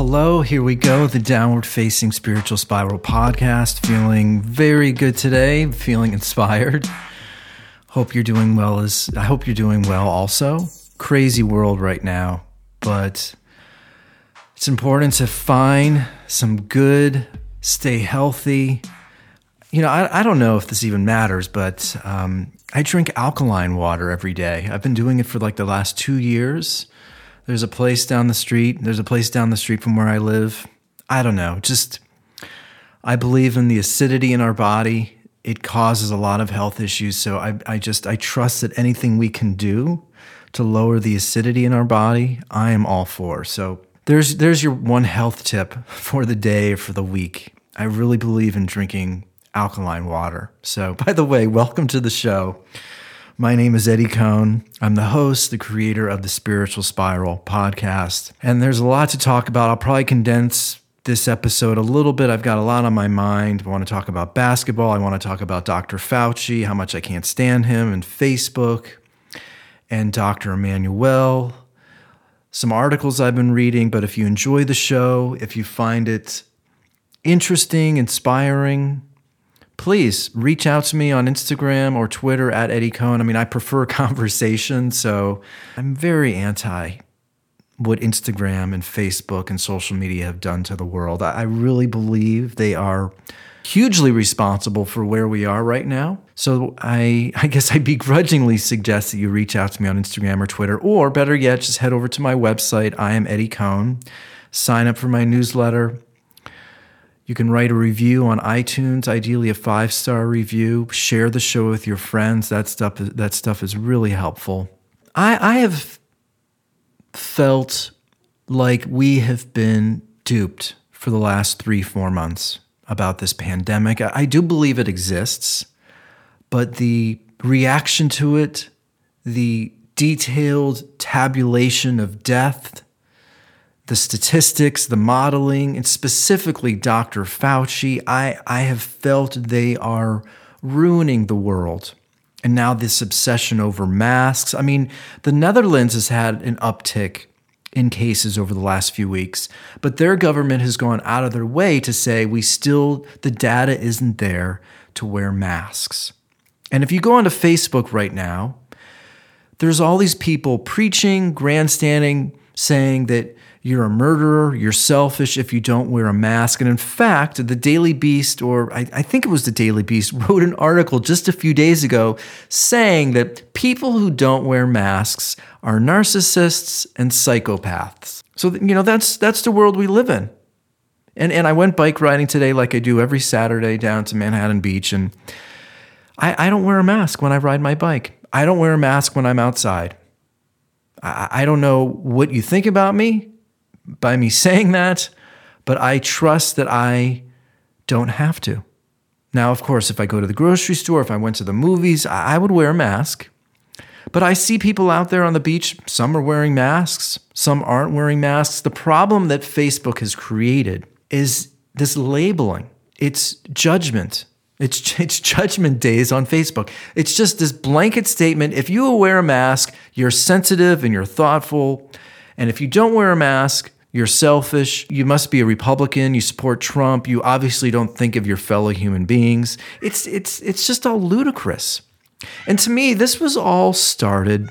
hello. Here we go. The Downward Facing Spiritual Spiral podcast. Feeling very good today. Feeling inspired. Hope you're doing well as I hope you're doing well also. Crazy world right now, but it's important to find some good, stay healthy. You know, I, I don't know if this even matters, but um, I drink alkaline water every day. I've been doing it for like the last two years. There's a place down the street. There's a place down the street from where I live. I don't know. Just, I believe in the acidity in our body. It causes a lot of health issues. So I, I just, I trust that anything we can do to lower the acidity in our body, I am all for. So there's, there's your one health tip for the day or for the week. I really believe in drinking alkaline water. So, by the way, welcome to the show. My name is Eddie Cohn. I'm the host, the creator of the Spiritual Spiral podcast. And there's a lot to talk about. I'll probably condense this episode a little bit. I've got a lot on my mind. I want to talk about basketball. I want to talk about Dr. Fauci, how much I can't stand him, and Facebook, and Dr. Immanuel. Some articles I've been reading. But if you enjoy the show, if you find it interesting, inspiring, please reach out to me on Instagram or Twitter at Eddie Cohn. I mean, I prefer conversation, so I'm very anti what Instagram and Facebook and social media have done to the world. I really believe they are hugely responsible for where we are right now. So I, I guess I begrudgingly suggest that you reach out to me on Instagram or Twitter, or better yet, just head over to my website. I am Eddie Cohn. Sign up for my newsletter you can write a review on iTunes, ideally a five star review. Share the show with your friends. That stuff, that stuff is really helpful. I, I have felt like we have been duped for the last three, four months about this pandemic. I, I do believe it exists, but the reaction to it, the detailed tabulation of death, the statistics, the modeling, and specifically Dr. Fauci, I, I have felt they are ruining the world. And now this obsession over masks. I mean, the Netherlands has had an uptick in cases over the last few weeks, but their government has gone out of their way to say we still, the data isn't there to wear masks. And if you go onto Facebook right now, there's all these people preaching, grandstanding, saying that you're a murderer, you're selfish if you don't wear a mask. And in fact, the Daily Beast, or I, I, think it was the Daily Beast, wrote an article just a few days ago saying that people who don't wear masks are narcissists and psychopaths. So, you know, that's, that's the world we live in. And, and I went bike riding today like I do every Saturday down to Manhattan Beach. And I, I don't wear a mask when I ride my bike. I don't wear a mask when I'm outside. I, I don't know what you think about me by me saying that, but I trust that I don't have to. Now, of course, if I go to the grocery store, if I went to the movies, I would wear a mask. But I see people out there on the beach, some are wearing masks, some aren't wearing masks. The problem that Facebook has created is this labeling, it's judgment. It's, it's judgment days on Facebook. It's just this blanket statement. If you wear a mask, you're sensitive and you're thoughtful. And if you don't wear a mask, you're selfish. You must be a Republican. You support Trump. You obviously don't think of your fellow human beings. It's, it's, it's just all ludicrous. And to me, this was all started.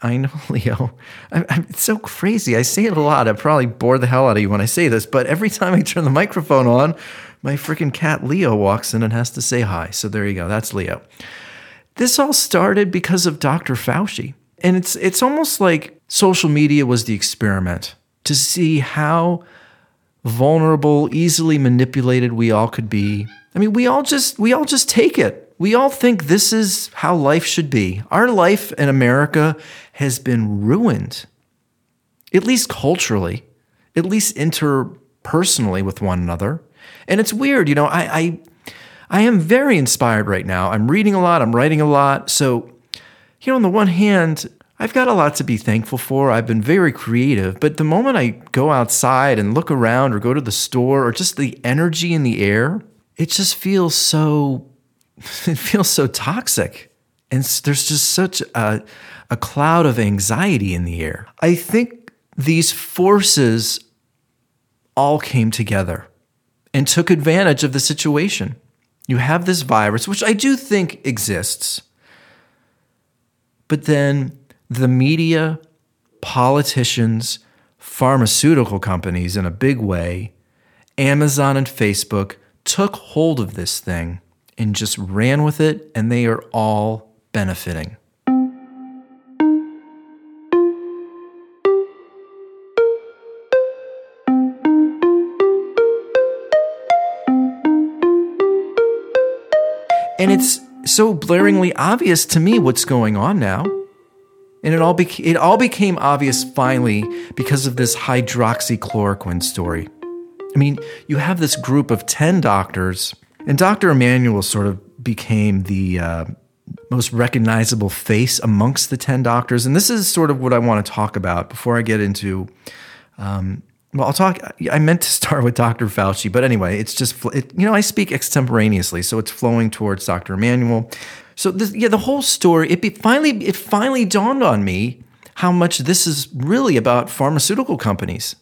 I know, Leo. I, I, it's so crazy. I say it a lot. I probably bore the hell out of you when I say this, but every time I turn the microphone on, my freaking cat Leo walks in and has to say hi. So there you go. That's Leo. This all started because of Dr. Fauci. And it's it's almost like social media was the experiment to see how vulnerable, easily manipulated we all could be. I mean, we all just we all just take it. We all think this is how life should be. Our life in America has been ruined. At least culturally, at least interpersonally with one another. And it's weird, you know, I I I am very inspired right now. I'm reading a lot, I'm writing a lot. So, you know, on the one hand, I've got a lot to be thankful for. I've been very creative, but the moment I go outside and look around or go to the store or just the energy in the air, it just feels so it feels so toxic. And there's just such a, a cloud of anxiety in the air. I think these forces all came together and took advantage of the situation. You have this virus, which I do think exists, but then the media, politicians, pharmaceutical companies in a big way, Amazon and Facebook took hold of this thing and just ran with it, and they are all benefiting. And it's so blaringly obvious to me what's going on now. And it all, beca- it all became obvious finally because of this hydroxychloroquine story. I mean, you have this group of 10 doctors, and Dr. Immanuel sort of became the uh, most recognizable face amongst the 10 doctors. And this is sort of what I want to talk about before I get into um, well, I'll talk. I meant to start with Dr. Fauci, but anyway, it's just it, you know I speak extemporaneously, so it's flowing towards Dr. Immanuel. So this, yeah, the whole story it be, finally it finally dawned on me how much this is really about pharmaceutical companies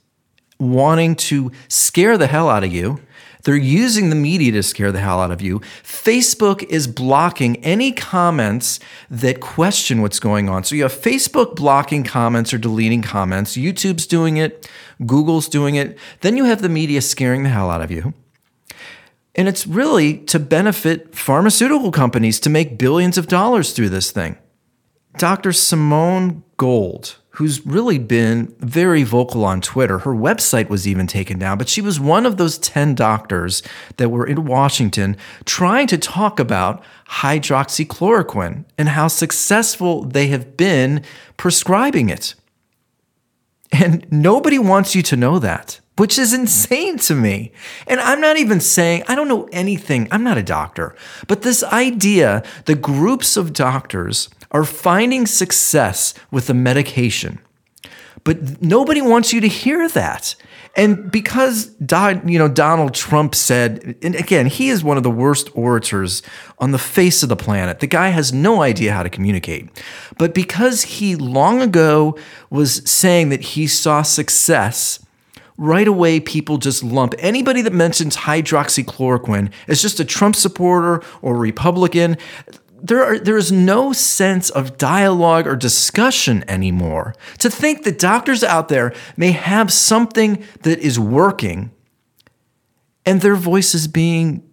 wanting to scare the hell out of you they're using the media to scare the hell out of you. Facebook is blocking any comments that question what's going on. So you have Facebook blocking comments or deleting comments. YouTube's doing it. Google's doing it. Then you have the media scaring the hell out of you. And it's really to benefit pharmaceutical companies to make billions of dollars through this thing. Dr. Simone Gold, who's really been very vocal on Twitter. Her website was even taken down, but she was one of those 10 doctors that were in Washington trying to talk about hydroxychloroquine and how successful they have been prescribing it. And nobody wants you to know that, which is insane to me. And I'm not even saying, I don't know anything, I'm not a doctor, but this idea the groups of doctors are finding success with the medication. But nobody wants you to hear that. And because you know Donald Trump said, and again, he is one of the worst orators on the face of the planet. The guy has no idea how to communicate. But because he long ago was saying that he saw success, right away people just lump anybody that mentions hydroxychloroquine as just a Trump supporter or Republican there are, there is no sense of dialogue or discussion anymore. To think that doctors out there may have something that is working and their voice is being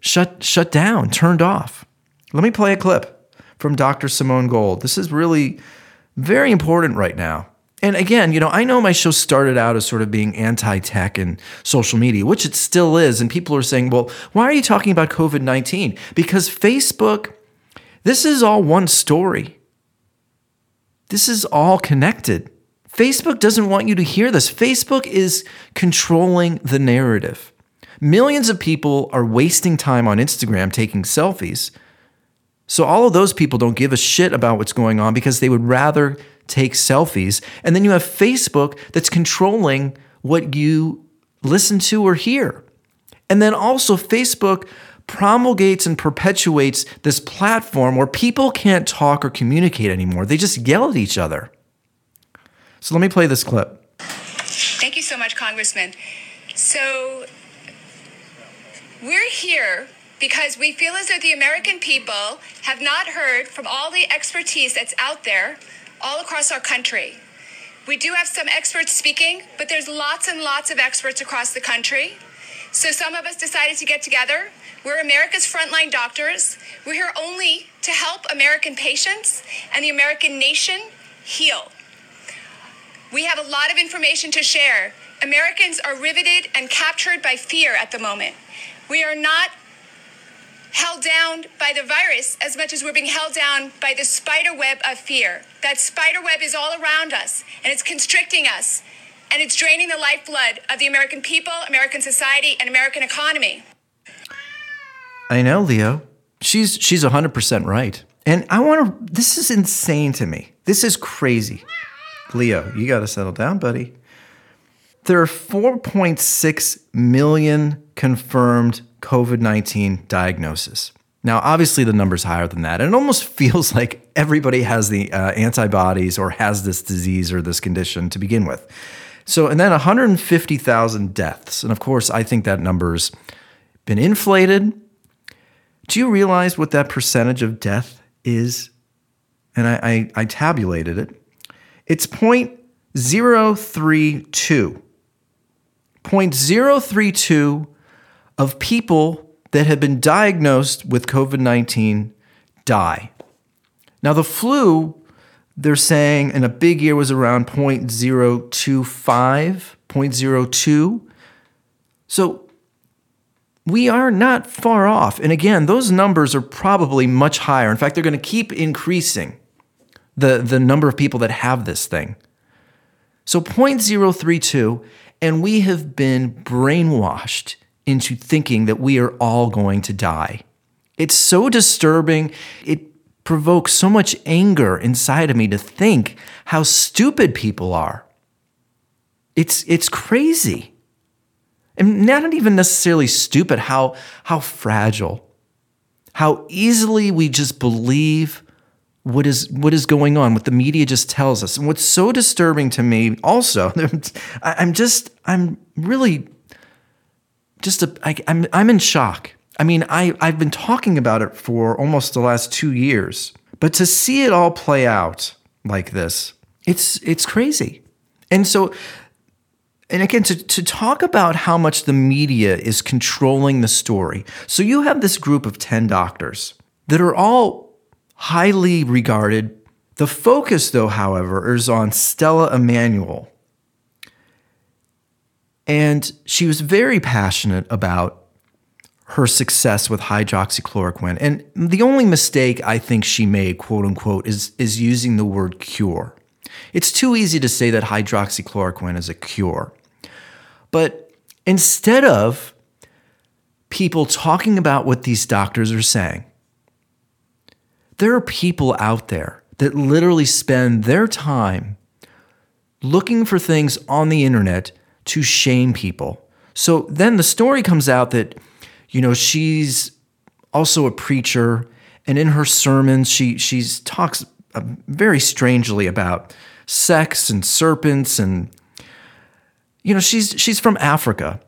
shut shut down, turned off. Let me play a clip from Dr. Simone Gold. This is really very important right now. And again, you know, I know my show started out as sort of being anti tech and social media, which it still is. And people are saying, well, why are you talking about COVID 19? Because Facebook this is all one story. This is all connected. Facebook doesn't want you to hear this. Facebook is controlling the narrative. Millions of people are wasting time on Instagram taking selfies. So, all of those people don't give a shit about what's going on because they would rather take selfies. And then you have Facebook that's controlling what you listen to or hear. And then also, Facebook promulgates and perpetuates this platform where people can't talk or communicate anymore. They just yell at each other. So let me play this clip. Thank you so much, Congressman. So we're here because we feel as though the American people have not heard from all the expertise that's out there all across our country. We do have some experts speaking, but there's lots and lots of experts across the country. So some of us decided to get together we're America's frontline doctors. We're here only to help American patients and the American nation heal. We have a lot of information to share. Americans are riveted and captured by fear at the moment. We are not held down by the virus as much as we're being held down by the spider web of fear. That spider web is all around us and it's constricting us and it's draining the lifeblood of the American people, American society, and American economy. I know, Leo. She's she's 100% right. And I want to this is insane to me. This is crazy. Leo, you got to settle down, buddy. There are 4.6 million confirmed COVID 19 diagnosis. Now, obviously, the number's higher than that. And it almost feels like everybody has the uh, antibodies or has this disease or this condition to begin with. So, and then 150,000 deaths. And of course, I think that number's been inflated. Do you realize what that percentage of death is? And I, I, I tabulated it. It's 0.032. 0.032 of people that have been diagnosed with COVID 19 die. Now, the flu, they're saying in a big year was around 0.025, 0.02. So we are not far off. And again, those numbers are probably much higher. In fact, they're going to keep increasing the, the number of people that have this thing. So 0.032, and we have been brainwashed into thinking that we are all going to die. It's so disturbing. It provokes so much anger inside of me to think how stupid people are. It's, it's crazy. And not even necessarily stupid, how, how fragile, how easily we just believe what is what is going on what the media just tells us and what's so disturbing to me also i'm just i'm really just a, I, I'm, I'm in shock i mean I, i've been talking about it for almost the last two years but to see it all play out like this it's it's crazy and so and again to, to talk about how much the media is controlling the story so you have this group of 10 doctors that are all highly regarded. The focus, though, however, is on Stella Immanuel. And she was very passionate about her success with hydroxychloroquine. And the only mistake I think she made, quote unquote, is, is using the word cure. It's too easy to say that hydroxychloroquine is a cure. But instead of people talking about what these doctors are saying, there are people out there that literally spend their time looking for things on the internet to shame people. So then the story comes out that, you know, she's also a preacher, and in her sermons, she she's talks uh, very strangely about sex and serpents, and you know, she's she's from Africa.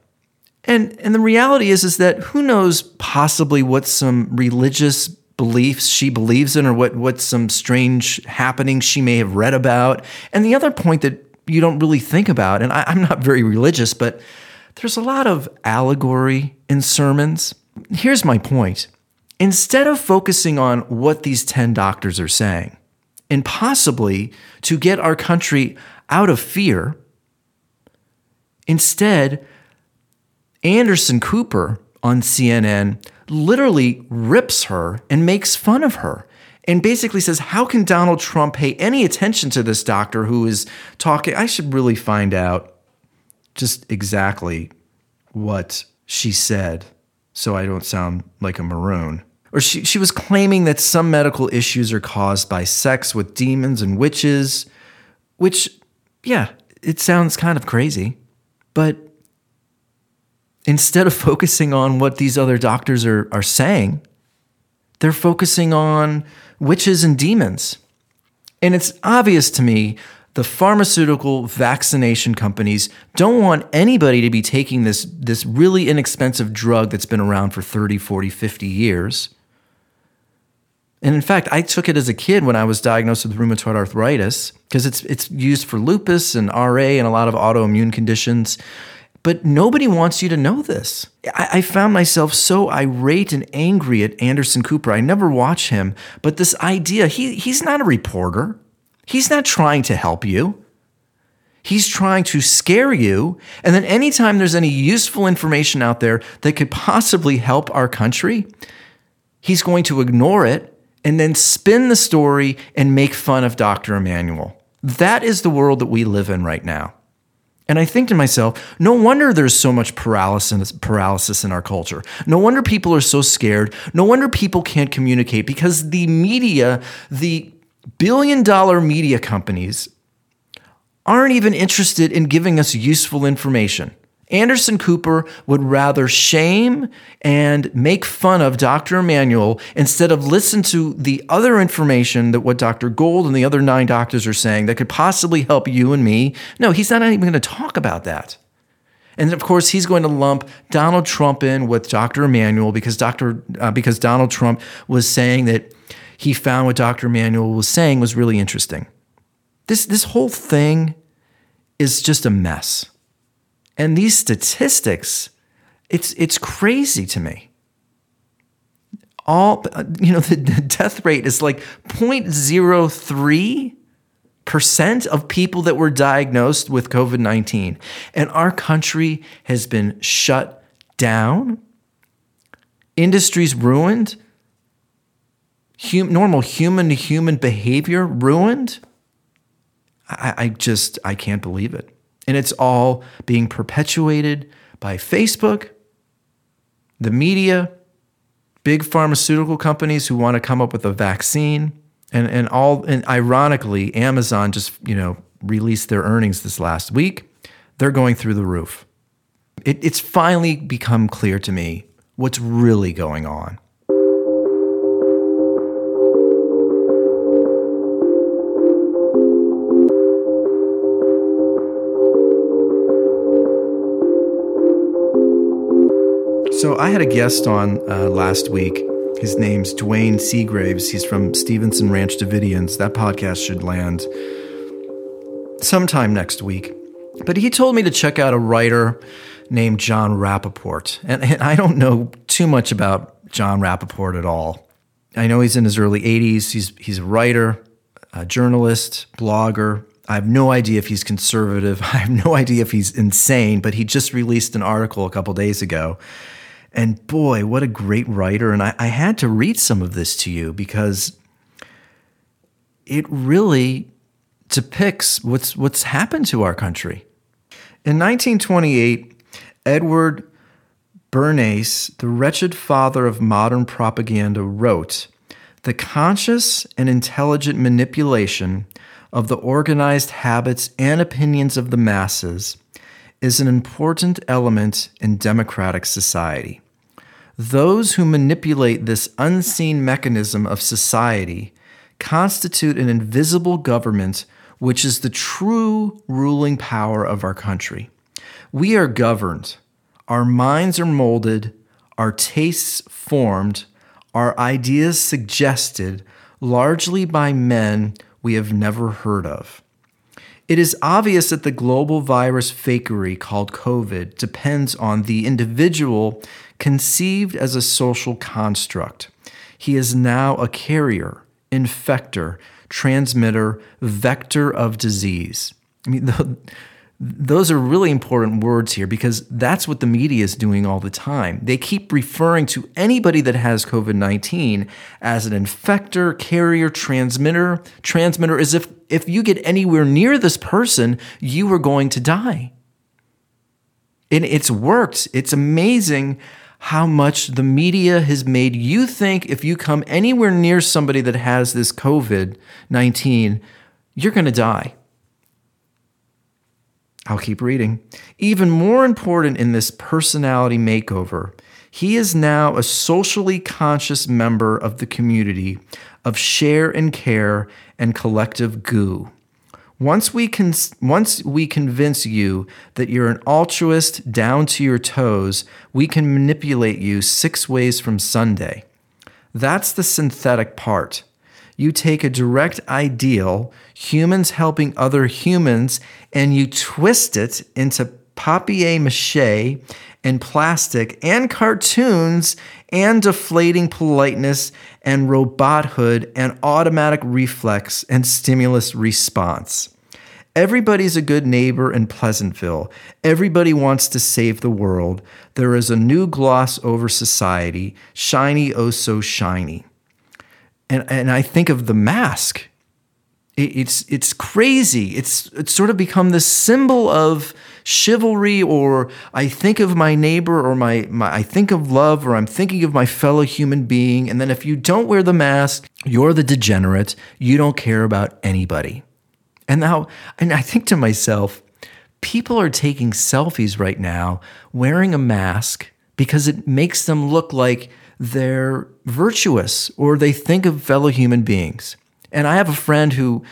And, and the reality is is that who knows possibly what some religious beliefs she believes in or what what some strange happenings she may have read about. And the other point that you don't really think about, and I, I'm not very religious, but there's a lot of allegory in sermons. Here's my point. Instead of focusing on what these 10 doctors are saying, and possibly to get our country out of fear, instead, Anderson Cooper on CNN literally rips her and makes fun of her and basically says, How can Donald Trump pay any attention to this doctor who is talking? I should really find out just exactly what she said so I don't sound like a maroon. Or she, she was claiming that some medical issues are caused by sex with demons and witches, which, yeah, it sounds kind of crazy. But instead of focusing on what these other doctors are, are saying, they're focusing on witches and demons. And it's obvious to me the pharmaceutical vaccination companies don't want anybody to be taking this, this really inexpensive drug that's been around for 30, 40, 50 years. And in fact, I took it as a kid when I was diagnosed with rheumatoid arthritis because it's, it's used for lupus and RA and a lot of autoimmune conditions. But nobody wants you to know this. I, I, found myself so irate and angry at Anderson Cooper. I never watch him, but this idea, he, he's not a reporter. He's not trying to help you. He's trying to scare you. And then anytime there's any useful information out there that could possibly help our country, he's going to ignore it and then spin the story and make fun of Dr. Immanuel. That is the world that we live in right now. And I think to myself, no wonder there's so much paralysis, paralysis in our culture. No wonder people are so scared. No wonder people can't communicate because the media, the billion dollar media companies, aren't even interested in giving us useful information. Anderson Cooper would rather shame and make fun of Dr. Immanuel instead of listen to the other information that what Dr. Gold and the other nine doctors are saying that could possibly help you and me. No, he's not even going to talk about that. And of course, he's going to lump Donald Trump in with Dr. Immanuel because Dr. Uh, because Donald Trump was saying that he found what Dr. Immanuel was saying was really interesting. This this whole thing is just a mess. And these statistics, it's it's crazy to me. All you know, the, the death rate is like 0.03 percent of people that were diagnosed with COVID 19. And our country has been shut down, industries ruined, hum, normal human to human behavior ruined. I, I just, I can't believe it. And it's all being perpetuated by Facebook, the media, big pharmaceutical companies who want to come up with a vaccine, and and all and ironically, Amazon just, you know, released their earnings this last week. They're going through the roof. It, it's finally become clear to me what's really going on. So I had a guest on uh, last week. His name's Dwayne Seagraves. He's from Stevenson Ranch Davidians. That podcast should land sometime next week. But he told me to check out a writer named John Rappoport. And, and I don't know too much about John Rappoport at all. I know he's in his early 80s. He's, he's a writer, a journalist, blogger. I have no idea if he's conservative. I have no idea if he's insane, but he just released an article a couple days ago and boy, what a great writer. And I, I had to read some of this to you because it really depicts what's, what's happened to our country. In 1928, Edward Bernays, the wretched father of modern propaganda, wrote The conscious and intelligent manipulation of the organized habits and opinions of the masses is an important element in democratic society. Those who manipulate this unseen mechanism of society constitute an invisible government which is the true ruling power of our country. We are governed, our minds are molded, our tastes formed, our ideas suggested largely by men we have never heard of. It is obvious that the global virus fakery called COVID depends on the individual conceived as a social construct. He is now a carrier, infector, transmitter, vector of disease. I mean, the, those are really important words here because that's what the media is doing all the time. They keep referring to anybody that has COVID 19 as an infector, carrier, transmitter, transmitter, as if if you get anywhere near this person, you are going to die. And it's worked. It's amazing how much the media has made you think if you come anywhere near somebody that has this COVID 19, you're going to die. I'll keep reading. Even more important in this personality makeover, he is now a socially conscious member of the community of share and care and collective goo. Once we, con- once we convince you that you're an altruist down to your toes, we can manipulate you six ways from Sunday. That's the synthetic part you take a direct ideal, humans helping other humans, and you twist it into papier mache and plastic and cartoons and deflating politeness and robothood and automatic reflex and stimulus response. Everybody's a good neighbor in Pleasantville. Everybody wants to save the world. There is a new gloss over society, shiny, oh so shiny and and I think of the mask. It, it's it's crazy. It's it's sort of become the symbol of chivalry, or I think of my neighbor, or my, my I think of love, or I'm thinking of my fellow human being. And then if you don't wear the mask, you're the degenerate. You don't care about anybody. And now, and I think to myself, people are taking selfies right now wearing a mask because it makes them look like they're virtuous or they think of fellow human beings. And I have a friend who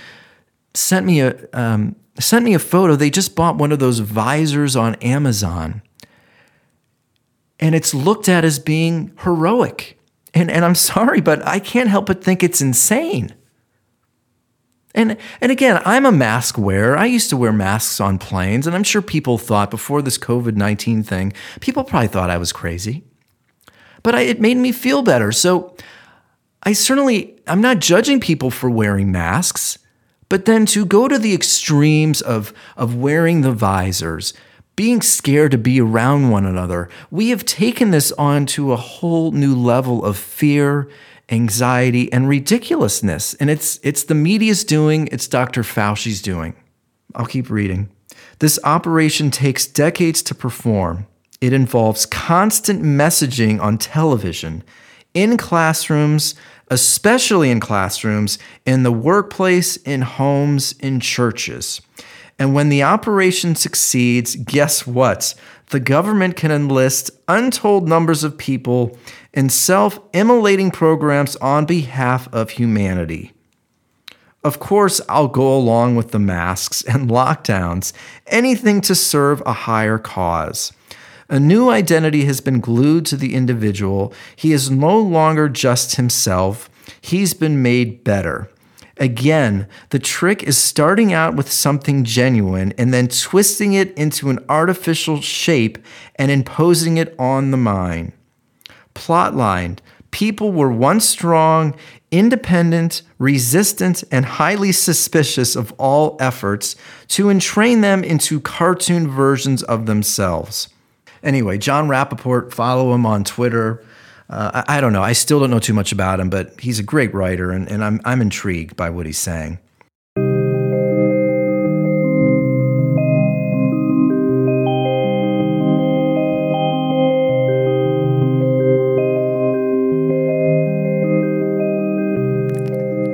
sent me a um, sent me a photo. They just bought one of those visors on Amazon, and it's looked at as being heroic. And and I'm sorry, but I can't help but think it's insane. And and again, I'm a mask wearer. I used to wear masks on planes, and I'm sure people thought before this COVID 19 thing, people probably thought I was crazy. But I, it made me feel better. So I certainly, I'm not judging people for wearing masks, but then to go to the extremes of, of wearing the visors, being scared to be around one another, we have taken this on to a whole new level of fear, anxiety, and ridiculousness. And it's, it's the media's doing, it's Dr. Fauci's doing. I'll keep reading. This operation takes decades to perform. It involves constant messaging on television, in classrooms, especially in classrooms, in the workplace, in homes, in churches. And when the operation succeeds, guess what? The government can enlist untold numbers of people in self immolating programs on behalf of humanity. Of course, I'll go along with the masks and lockdowns, anything to serve a higher cause. A new identity has been glued to the individual. He is no longer just himself, he's been made better. Again, the trick is starting out with something genuine and then twisting it into an artificial shape and imposing it on the mind. Plotline People were once strong, independent, resistant, and highly suspicious of all efforts to entrain them into cartoon versions of themselves. Anyway, John Rappoport, follow him on Twitter. Uh, I, I, don't know. I still don't know too much about him, but he's a great writer, and, and I'm, I'm intrigued by what he's saying.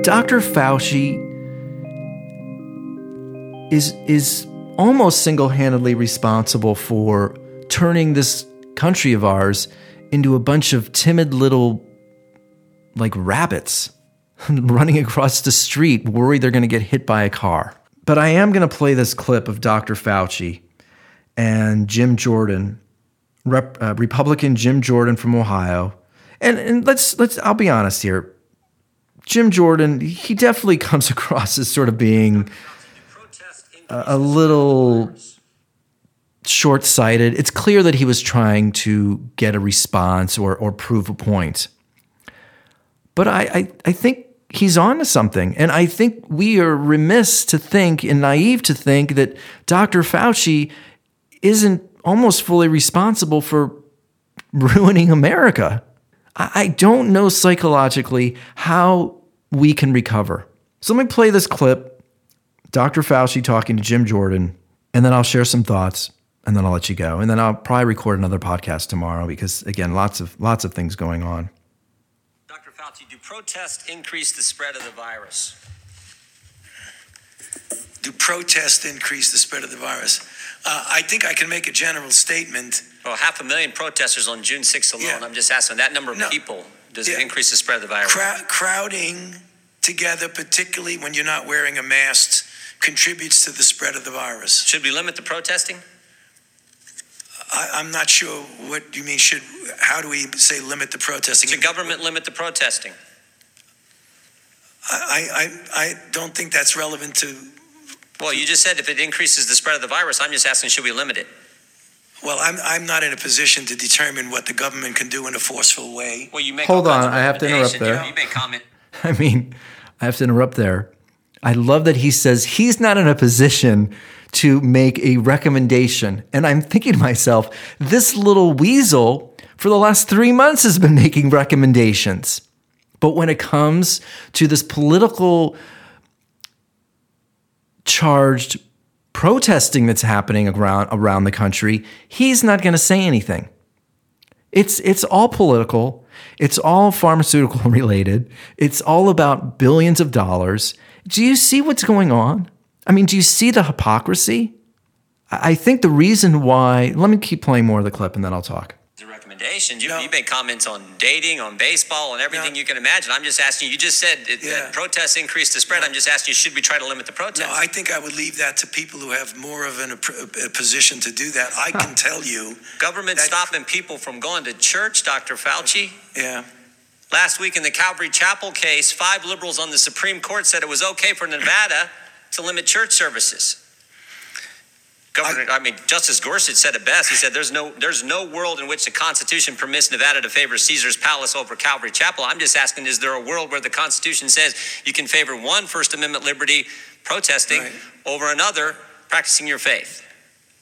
Dr. Fauci is is almost single-handedly responsible for turning this country of ours into a bunch of timid little, like rabbits running across the street, worried they're going to get hit by a car. But I am going to play this clip of Dr. Fauci and Jim Jordan, Rep, uh, Republican Jim Jordan from Ohio. And, and let's let's I'll be honest here. Jim Jordan, he definitely comes across as sort of being a, a little short sighted. It's clear that he was trying to get a response or, or prove a point. But I, I, I think he's on to something. And I think we are remiss to think and naive to think that Dr. Fauci isn't almost fully responsible for ruining America. I don't know psychologically how we can recover. So let me play this clip Dr. Fauci talking to Jim Jordan, and then I'll share some thoughts and then I'll let you go. And then I'll probably record another podcast tomorrow because again, lots of lots of things going on. Dr. Fauci, do protests increase the spread of the virus? Do protests increase the spread of the virus? Uh, I think I can make a general statement. Well, half a million protesters on June 6th alone. Yeah. I'm just asking that number of no, people. Does yeah. it increase the spread of the virus? Crowd, crowding together, particularly when you're not wearing a mask, contributes to the spread of the virus. Should we limit the protesting? I, am not sure what you mean. Should how do we say limit the protesting? Should government limit the protesting? I, I, I don't think that's relevant to. Well, you just said if it increases the spread of the virus, I'm just asking, should we limit it? Well, I'm, I'm not in a position to determine what the government can do in a forceful way. Well, you make hold on. I have to interrupt there. You, you make comment. I mean, I have to interrupt there. I love that he says he's not in a position to make a recommendation. And I'm thinking to myself, this little weasel for the last three months has been making recommendations. But when it comes to this political charged protesting that's happening around, around the country, he's not going to say anything. It's, it's all political. It's all pharmaceutical related. It's all about billions of dollars. Do you see what's going on? I mean, do you see the hypocrisy? I think the reason why, let me keep playing more of the clip and then I'll talk. The recommendations. You, No. you made comments on dating, on baseball, and everything No. you can imagine. I'm just asking you. You just said it, Yeah. that protests increase the spread. I'm just asking you, should we try to limit the protests? No, I think I would leave that to people who have more of an, a, a position to do that. I can tell you, Government That- stopping people from going to church, Dr. Fauci. yeah. Last week in the Calvary Chapel case, five liberals on the Supreme Court said it was okay for Nevada to limit church services. Governor, I, mean, Justice Gorsuch said it best. He said, "There's no, there's no world in which the Constitution permits Nevada to favor Caesar's Palace over Calvary Chapel." I'm just asking: Is there a world where the Constitution says you can favor one First Amendment liberty, protesting, Right. over another, practicing your faith?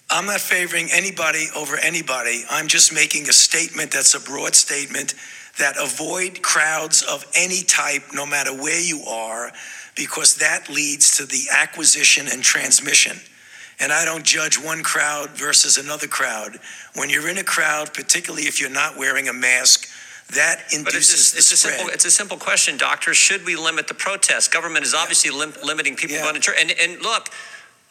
I'm not favoring anybody over anybody. I'm just making a statement that's a broad statement that avoid crowds of any type, no matter where you are, because that leads to the acquisition and transmission. And I don't judge one crowd versus another crowd. When you're in a crowd, particularly if you're not wearing a mask, that But it's, induces the it's a spread. simple, it's a simple question, doctor. Should we limit the protests? Government is obviously lim- limiting people Yeah. going to church. And, and look,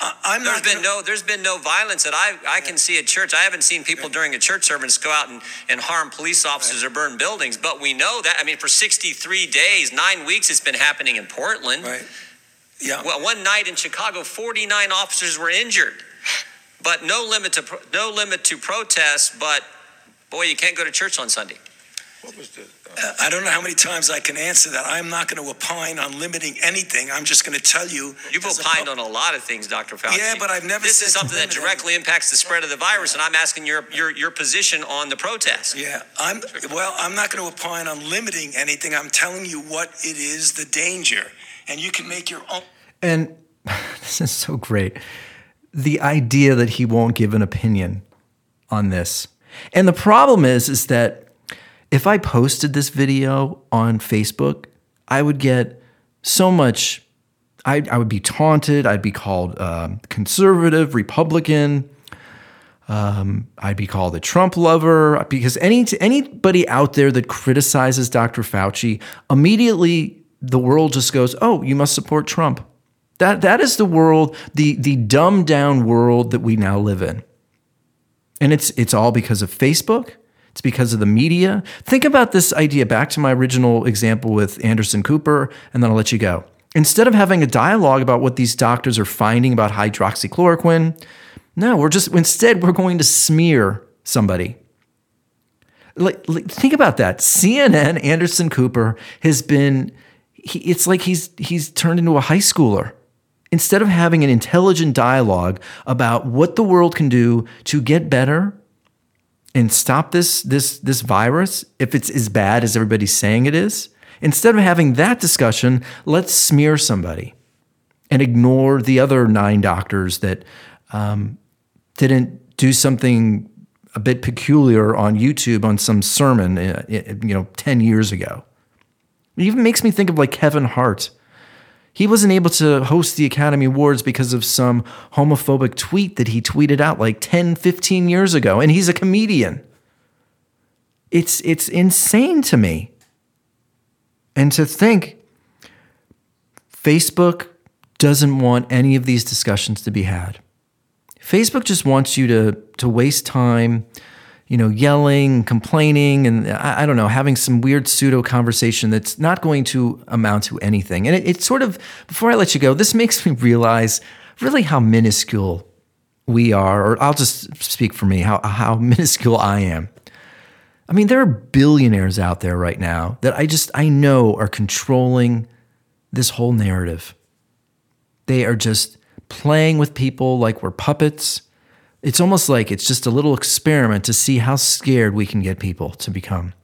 I'm There's not been gonna- no there's been no violence that I, I can see at church. I haven't seen people during a church service go out and, and harm police officers or burn buildings. But we know that I mean for 63 days, nine weeks it's been happening in Portland. Right. Yeah. Well, one night in Chicago, 49 officers were injured. But no limit to no limit to protests, but boy, you can't go to church on Sunday. What was the, Uh, I don't know how many times I can answer that. I'm not going to opine on limiting anything. I'm just going to tell you. You've as a opined on a lot of things, Dr. Fauci. Yeah, but I've never This said is something that limit directly impacts the spread of the virus, and I'm asking your your your position on the protest. Yeah, I'm, well, I'm not going to opine on limiting anything. I'm telling you what it is, the danger. And you can make your own. And this is so great. The idea that he won't give an opinion on this. And the problem is is that if I posted this video on Facebook, I would get so much I, I would be taunted. I'd be called um, conservative, Republican. Um, I'd be called a Trump lover because any anybody out there that criticizes Dr. Fauci immediately the world just goes, "Oh, you must support Trump." That that is the world, the the dumbed down world that we now live in. And it's it's all because of Facebook. It's because of the media. Think about this idea back to my original example with Anderson Cooper, and then I'll let you go. Instead of having a dialogue about what these doctors are finding about hydroxychloroquine, no, we're just instead we're going to smear somebody. Like, like, think about that. CNN Anderson Cooper has been he, it's like he's he's turned into a high schooler. Instead of having an intelligent dialogue about what the world can do to get better and stop this this this virus if it's as bad as everybody's saying it is, instead of having that discussion, let's smear somebody and ignore the other nine doctors that um, didn't do something a bit peculiar on YouTube on some sermon, uh, you know, 10 years ago. It even makes me think of like Kevin Hart. He wasn't able to host the Academy Awards because of some homophobic tweet that he tweeted out like 10, 15 years ago, and he's a comedian. It's, it's insane to me. And to think Facebook doesn't want any of these discussions to be had. Facebook just wants you to to waste time, you know, yelling, complaining, and I, I don't know, having some weird pseudo conversation that's not going to amount to anything. And it, it sort of, before I let you go, this makes me realize really how minuscule we are, or I'll just speak for me, how how minuscule I am. I mean, there are billionaires out there right now that I just I know are controlling this whole narrative. They are just playing with people like we're puppets. It's almost like it's just a little experiment to see how scared we can get people to become.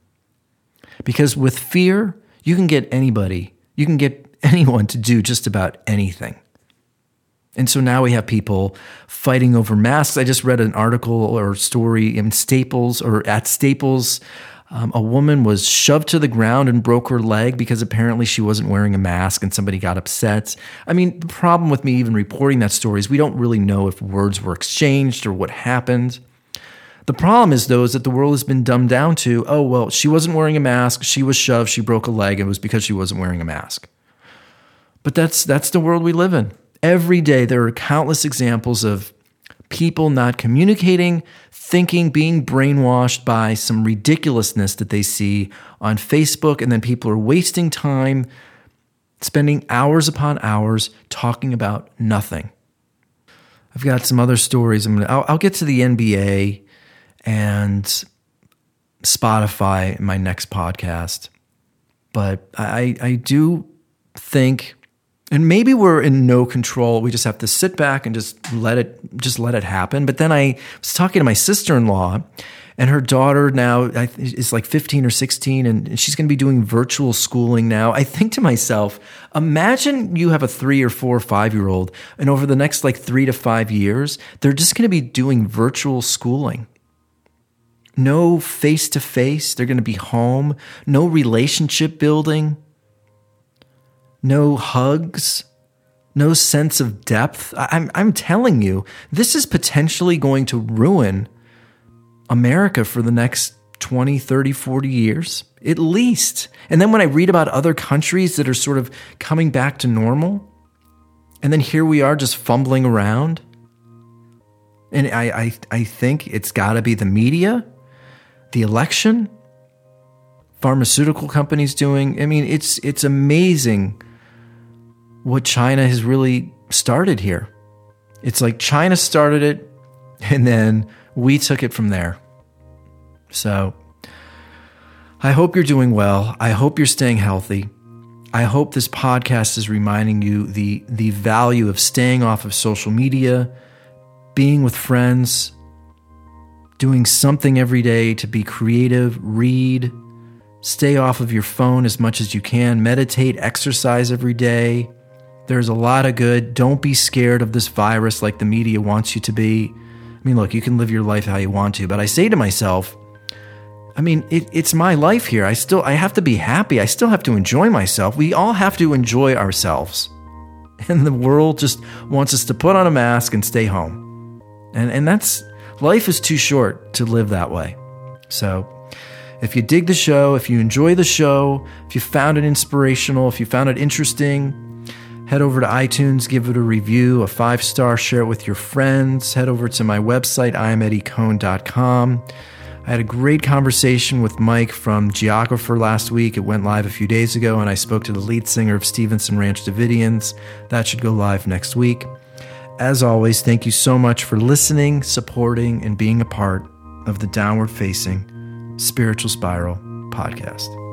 Because with fear, you can get anybody, you can get anyone to do just about anything. And so now we have people fighting over masks. I just read an article or story in Staples or at Staples. Um, a woman was shoved to the ground and broke her leg because apparently she wasn't wearing a mask and somebody got upset. I mean, the problem with me even reporting that story is we don't really know if words were exchanged or what happened. The problem is, though, is that the world has been dumbed down to oh, well, she wasn't wearing a mask, she was shoved, she broke a leg, and it was because she wasn't wearing a mask. But that's, that's the world we live in. Every day, there are countless examples of people not communicating, thinking, being brainwashed by some ridiculousness that they see on Facebook. And then people are wasting time, spending hours upon hours talking about nothing. I've got some other stories. I'm gonna, I'll, I'll get to the NBA and Spotify in my next podcast. But I, I do think and maybe we're in no control. We just have to sit back and just let it just let it happen. But then i was talking to my sister-in-law and her daughter now is like 15 or 16 and she's going to be doing virtual schooling now. I think to myself imagine you have a three or four or five year old and over the next like three to five years they're just going to be doing virtual schooling. No face to face they're going to be home. No relationship building no hugs, no sense of depth. I'm, I'm telling you, this is potentially going to ruin America for the next 20, 30, 40 years, at least. And then when I read about other countries that are sort of coming back to normal, and then here we are just fumbling around. And I, I, I think it's got to be the media, the election, pharmaceutical companies doing. I mean, it's it's amazing what China has really started here. It's like China started it and then we took it from there. So I hope you're doing well. I hope you're staying healthy. I hope this podcast is reminding you the the value of staying off of social media, being with friends, doing something every day to be creative, read, stay off of your phone as much as you can, meditate, exercise every day, there's a lot of good. Don't be scared of this virus like the media wants you to be. I mean, look, you can live your life how you want to, but I say to myself, I mean, it, it's my life here. I still I have to be happy. I still have to enjoy myself. We all have to enjoy ourselves. And the world just wants us to put on a mask and stay home. And and that's life is too short to live that way. So, if you dig the show, if you enjoy the show, if you found it inspirational, if you found it interesting, Head over to iTunes, give it a review, a five star, share it with your friends. Head over to my website, IamEddieCohn.com. I had a great conversation with Mike from Geographer last week. It went live a few days ago, and I spoke to the lead singer of Stevenson Ranch Davidians. That should go live next week. As always, thank you so much for listening, supporting, and being a part of the Downward Facing Spiritual Spiral podcast.